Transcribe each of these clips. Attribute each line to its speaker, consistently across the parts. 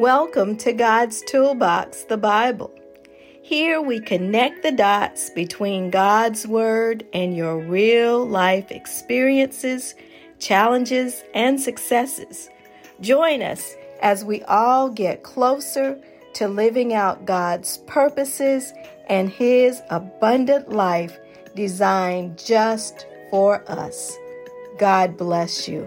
Speaker 1: Welcome to God's Toolbox, the Bible. Here we connect the dots between God's Word and your real life experiences, challenges, and successes. Join us as we all get closer to living out God's purposes and His abundant life designed just for us. God bless you.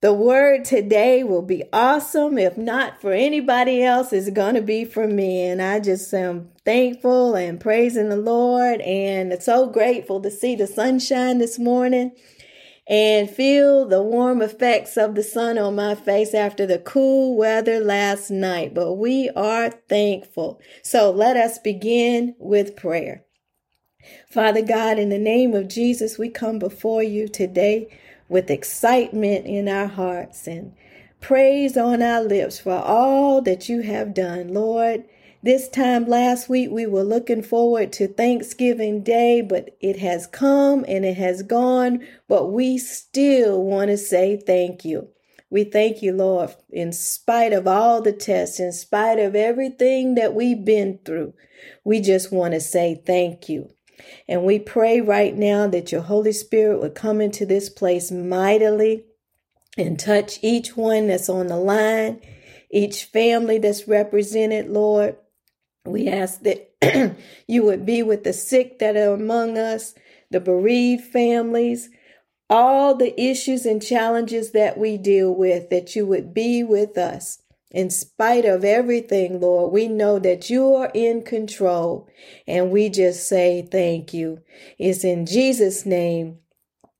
Speaker 1: The word today will be awesome. If not for anybody else, it's going to be for me. And I just am thankful and praising the Lord and so grateful to see the sunshine this morning and feel the warm effects of the sun on my face after the cool weather last night. But we are thankful. So let us begin with prayer. Father God, in the name of Jesus, we come before you today with excitement in our hearts and praise on our lips for all that you have done, Lord. This time last week, we were looking forward to Thanksgiving Day, but it has come and it has gone, but we still want to say thank you. We thank you, Lord, in spite of all the tests, in spite of everything that we've been through. We just want to say thank you. And we pray right now that your Holy Spirit would come into this place mightily and touch each one that's on the line, each family that's represented, Lord. We ask that you would be with the sick that are among us, the bereaved families, all the issues and challenges that we deal with, that you would be with us. In spite of everything, Lord, we know that you are in control and we just say thank you. It's in Jesus' name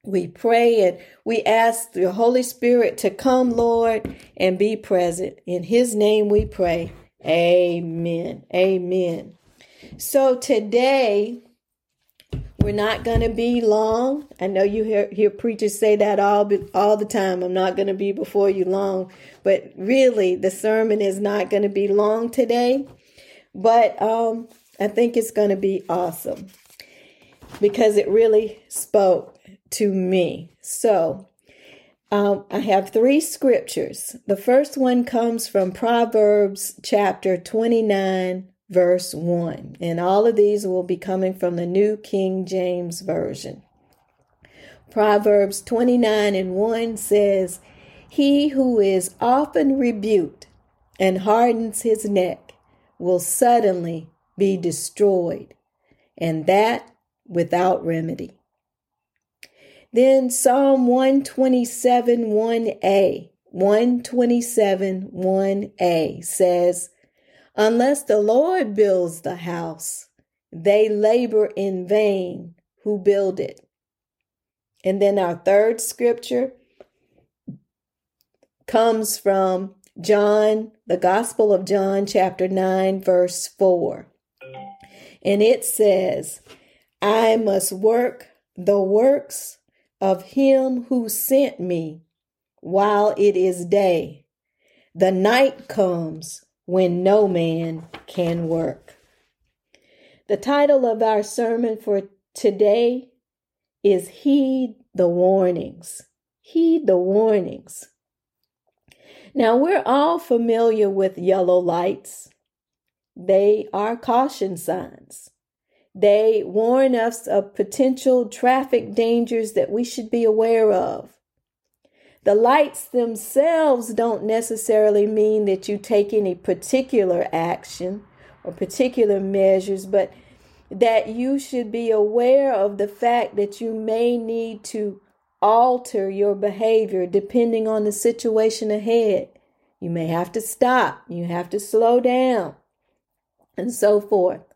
Speaker 1: we pray and we ask the Holy Spirit to come, Lord, and be present. In His name we pray. Amen. Amen. So today, we're not going to be long. I know you hear, hear preachers say that all all the time. I'm not going to be before you long, but really, the sermon is not going to be long today. But um, I think it's going to be awesome because it really spoke to me. So um, I have three scriptures. The first one comes from Proverbs chapter 29, verse 1. And all of these will be coming from the New King James Version. Proverbs 29 and 1 says, He who is often rebuked and hardens his neck will suddenly be destroyed, and that without remedy. Then Psalm 127 1a, 127 1a says, Unless the Lord builds the house, they labor in vain who build it. And then our third scripture comes from John, the Gospel of John, chapter 9, verse 4. And it says, I must work the works of him who sent me while it is day. The night comes when no man can work. The title of our sermon for today is Heed the Warnings. Heed the Warnings. Now, we're all familiar with yellow lights, they are caution signs. They warn us of potential traffic dangers that we should be aware of. The lights themselves don't necessarily mean that you take any particular action or particular measures, but that you should be aware of the fact that you may need to alter your behavior depending on the situation ahead. You may have to stop, you have to slow down, and so forth.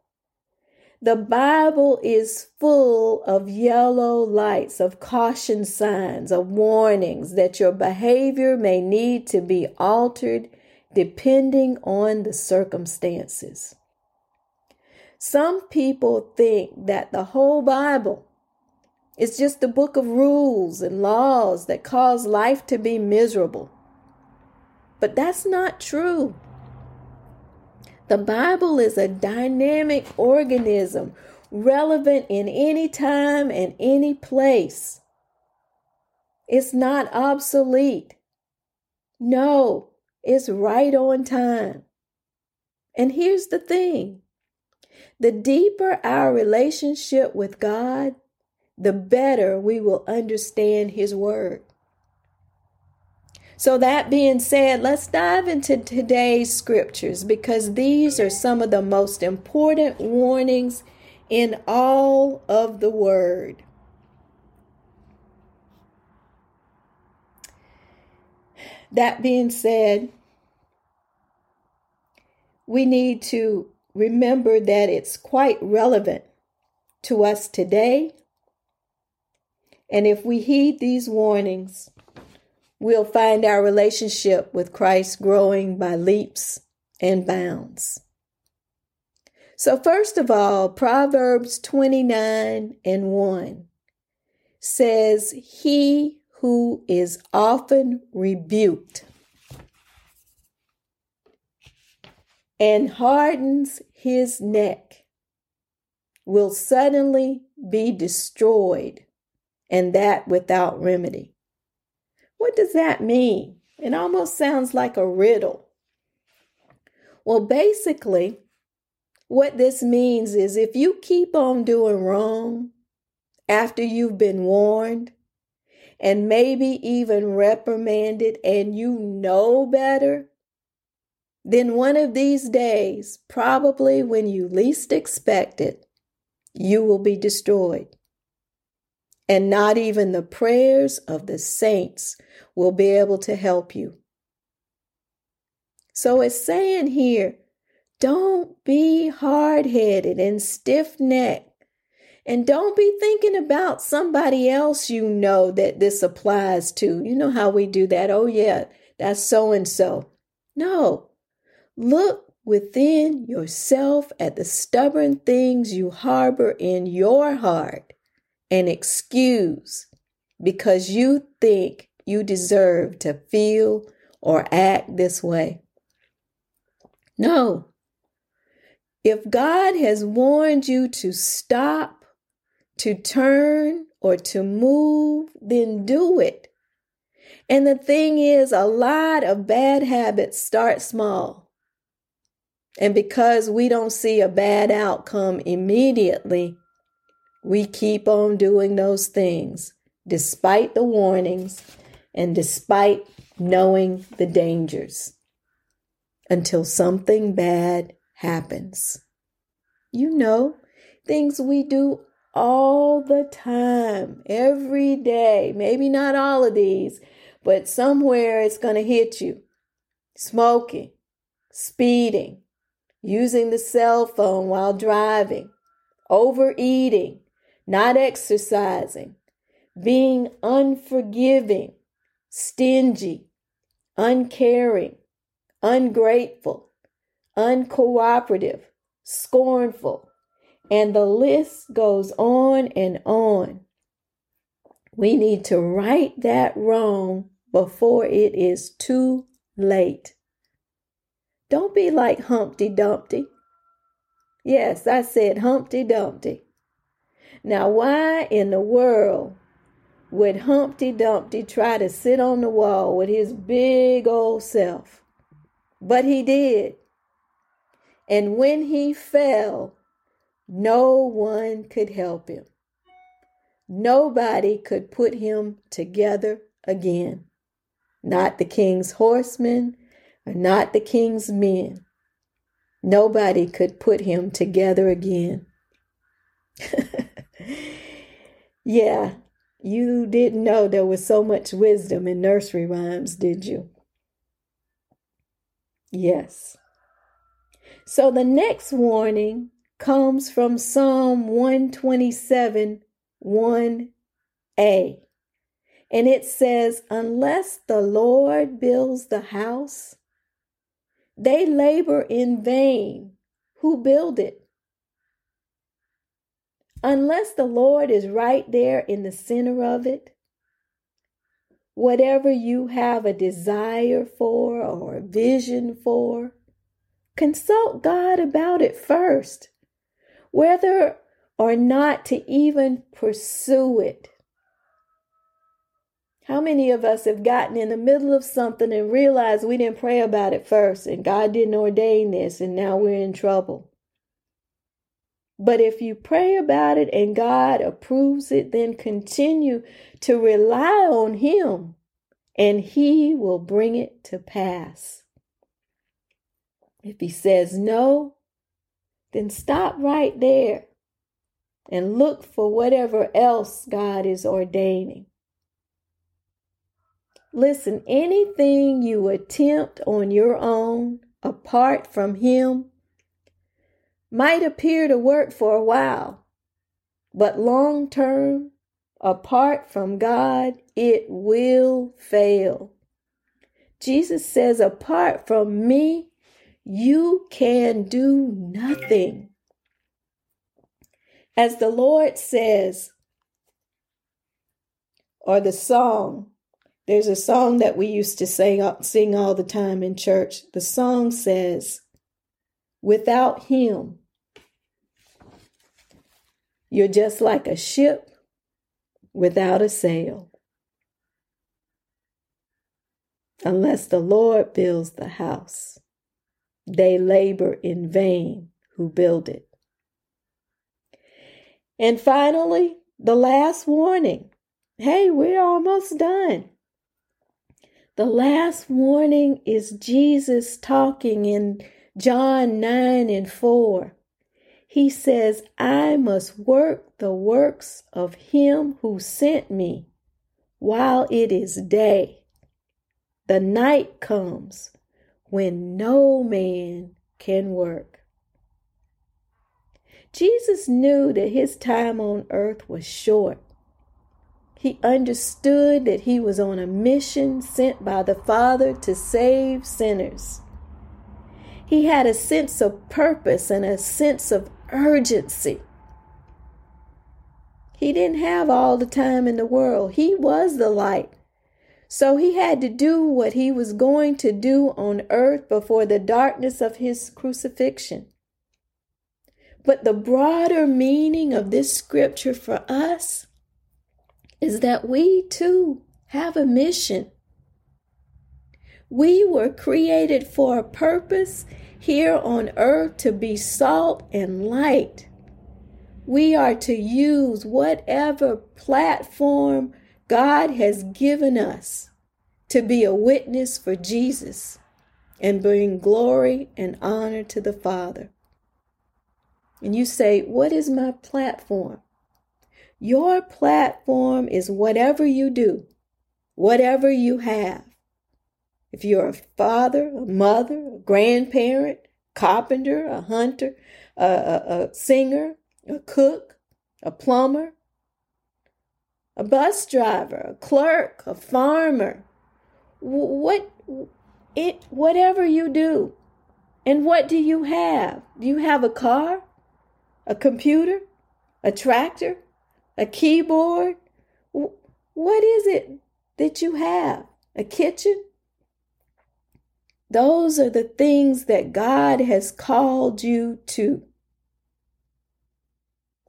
Speaker 1: The Bible is full of yellow lights, of caution signs, of warnings that your behavior may need to be altered depending on the circumstances. Some people think that the whole Bible is just a book of rules and laws that cause life to be miserable. But that's not true. The Bible is a dynamic organism, relevant in any time and any place. It's not obsolete. No, it's right on time. And here's the thing the deeper our relationship with God, the better we will understand His Word. So, that being said, let's dive into today's scriptures because these are some of the most important warnings in all of the Word. That being said, we need to remember that it's quite relevant to us today. And if we heed these warnings, we'll find our relationship with Christ growing by leaps and bounds. So, first of all, Proverbs 29 and 1 says, He who is often rebuked and hardens his neck will suddenly be destroyed, and that without remedy. What does that mean? It almost sounds like a riddle. Well, basically, what this means is if you keep on doing wrong after you've been warned and maybe even reprimanded and you know better, then one of these days, probably when you least expect it, you will be destroyed and not even the prayers of the saints will be able to help you. So it's saying here, don't be hard headed and stiff necked. And don't be thinking about somebody else you know that this applies to. You know how we do that. Oh, yeah, that's so and so. No, look within yourself at the stubborn things you harbor in your heart and excuse because you think you deserve to feel or act this way. No. If God has warned you to stop, to turn, or to move, then do it. And the thing is, a lot of bad habits start small. And because we don't see a bad outcome immediately, we keep on doing those things despite the warnings and despite knowing the dangers until something bad happens. You know, things we do all the time, every day. Maybe not all of these, but somewhere it's going to hit you. Smoking, speeding, using the cell phone while driving, overeating, not exercising, being unforgiving, stingy, uncaring, ungrateful, uncooperative, scornful, and the list goes on and on. We need to right that wrong before it is too late. Don't be like Humpty Dumpty. Yes, I said Humpty Dumpty. Now, why in the world would Humpty Dumpty try to sit on the wall with his big old self? But he did. And when he fell, no one could help him. Nobody could put him together again. Not the king's horsemen, or not the king's men. Nobody could put him together again. yeah, you didn't know there was so much wisdom in nursery rhymes, did you? Yes. So the next warning comes from Psalm 127 1a. And it says, Unless the Lord builds the house, they labor in vain who build it. Unless the Lord is right there in the center of it, whatever you have a desire for or a vision for, consult God about it first, whether or not to even pursue it. How many of us have gotten in the middle of something and realized we didn't pray about it first and God didn't ordain this and now we're in trouble? But if you pray about it and God approves it, then continue to rely on Him and He will bring it to pass. If He says no, then stop right there and look for whatever else God is ordaining. Listen, anything you attempt on your own apart from Him might appear to work for a while, but long term, apart from God, it will fail. Jesus says, apart from me, you can do nothing. As the Lord says, or the song, there's a song that we used to sing, uh, sing all the time in church. The song says, Without Him, you're just like a ship without a sail. Unless the Lord builds the house, they labor in vain who build it. And finally, the last warning. Hey, we're almost done. The last warning is Jesus talking in John 9 and 4. He says, I must work the works of him who sent me while it is day. The night comes when no man can work. Jesus knew that his time on earth was short. He understood that he was on a mission sent by the Father to save sinners. He had a sense of purpose and a sense of urgency. He didn't have all the time in the world. He was the light. So he had to do what he was going to do on earth before the darkness of his crucifixion. But the broader meaning of this scripture for us is that we too have a mission. We were created for a purpose here on earth to be salt and light. We are to use whatever platform God has given us to be a witness for Jesus and bring glory and honor to the Father. And you say, What is my platform? Your platform is whatever you do, whatever you have. If you're a father, a mother, a grandparent, carpenter, a hunter, a, a, a singer, a cook, a plumber, a bus driver, a clerk, a farmer, what it whatever you do. And what do you have? Do you have a car? A computer? A tractor? A keyboard? What is it that you have? A kitchen? Those are the things that God has called you to.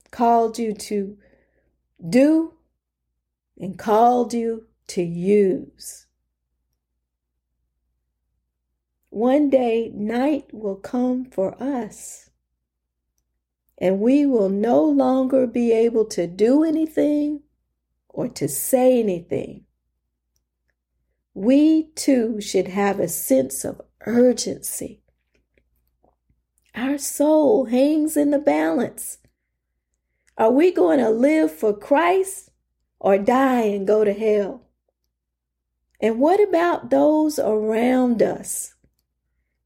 Speaker 1: Called you to do and called you to use. One day, night will come for us, and we will no longer be able to do anything or to say anything we too should have a sense of urgency. Our soul hangs in the balance. Are we going to live for Christ or die and go to hell? And what about those around us?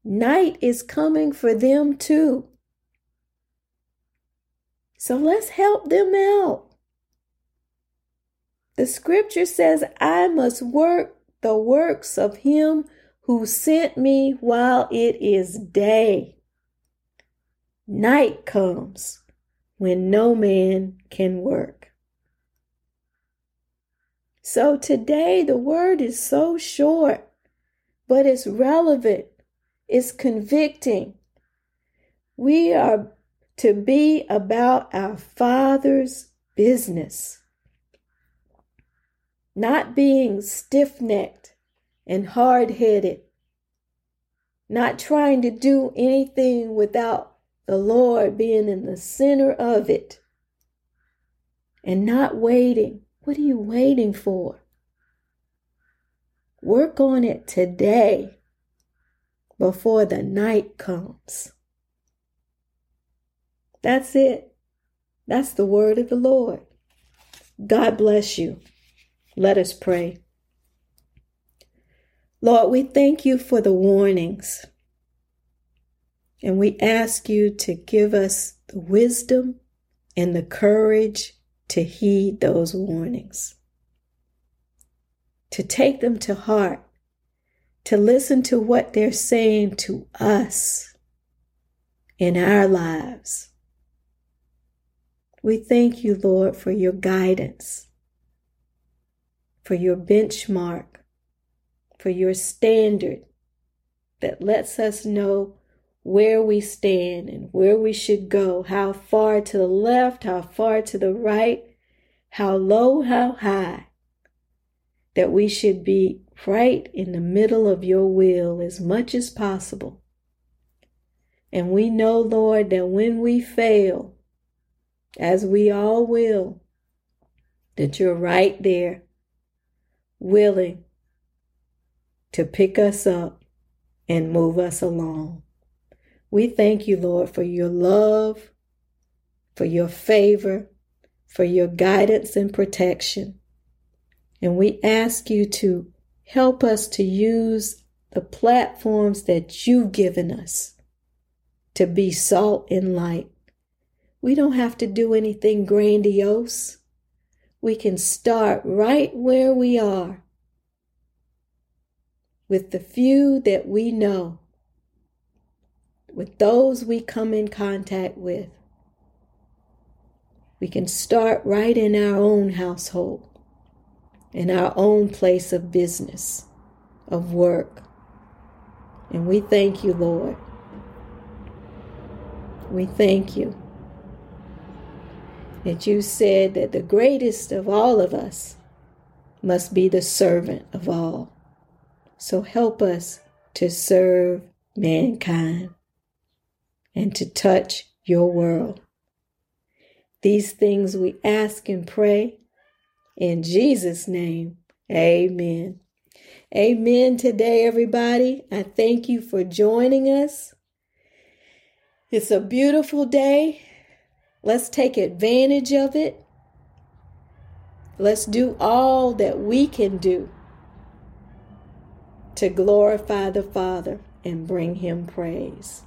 Speaker 1: Night is coming for them too. So let's help them out. The scripture says, I must work the works of him who sent me while it is day. Night comes when no man can work. So today the word is so short, but it's relevant, it's convicting. We are to be about our Father's business, not being stiff necked and hard headed, not trying to do anything without the Lord being in the center of it, and not waiting. What are you waiting for? Work on it today before the night comes. That's it. That's the word of the Lord. God bless you. Let us pray. Lord, we thank you for the warnings. And we ask you to give us the wisdom and the courage to heed those warnings, to take them to heart, to listen to what they're saying to us in our lives. We thank you, Lord, for your guidance, for your benchmark, for your standard that lets us know where we stand and where we should go, how far to the left, how far to the right, how low, how high, that we should be right in the middle of your will as much as possible. And we know, Lord, that when we fail, as we all will, that you're right there, willing to pick us up and move us along. We thank you, Lord, for your love, for your favor, for your guidance and protection. And we ask you to help us to use the platforms that you've given us to be salt and light. We don't have to do anything grandiose. We can start right where we are with the few that we know with those we come in contact with. We can start right in our own household, in our own place of business, of work. And we thank you, Lord. We thank you that you said that the greatest of all of us must be the servant of all. So help us to serve mankind and to touch your world. These things we ask and pray in Jesus' name. Amen. Amen today, everybody. I thank you for joining us. It's a beautiful day. Let's take advantage of it. Let's do all that we can do to glorify the Father and bring Him praise.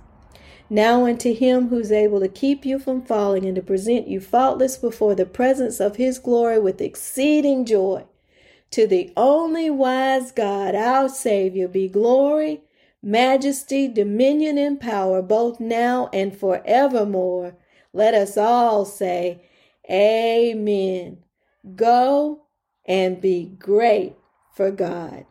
Speaker 1: Now unto him who's able to keep you from falling and to present you faultless before the presence of his glory with exceeding joy. To the only wise God, our Savior, be glory, majesty, dominion, and power, both now and forevermore. Let us all say, Amen. Go and be great for God.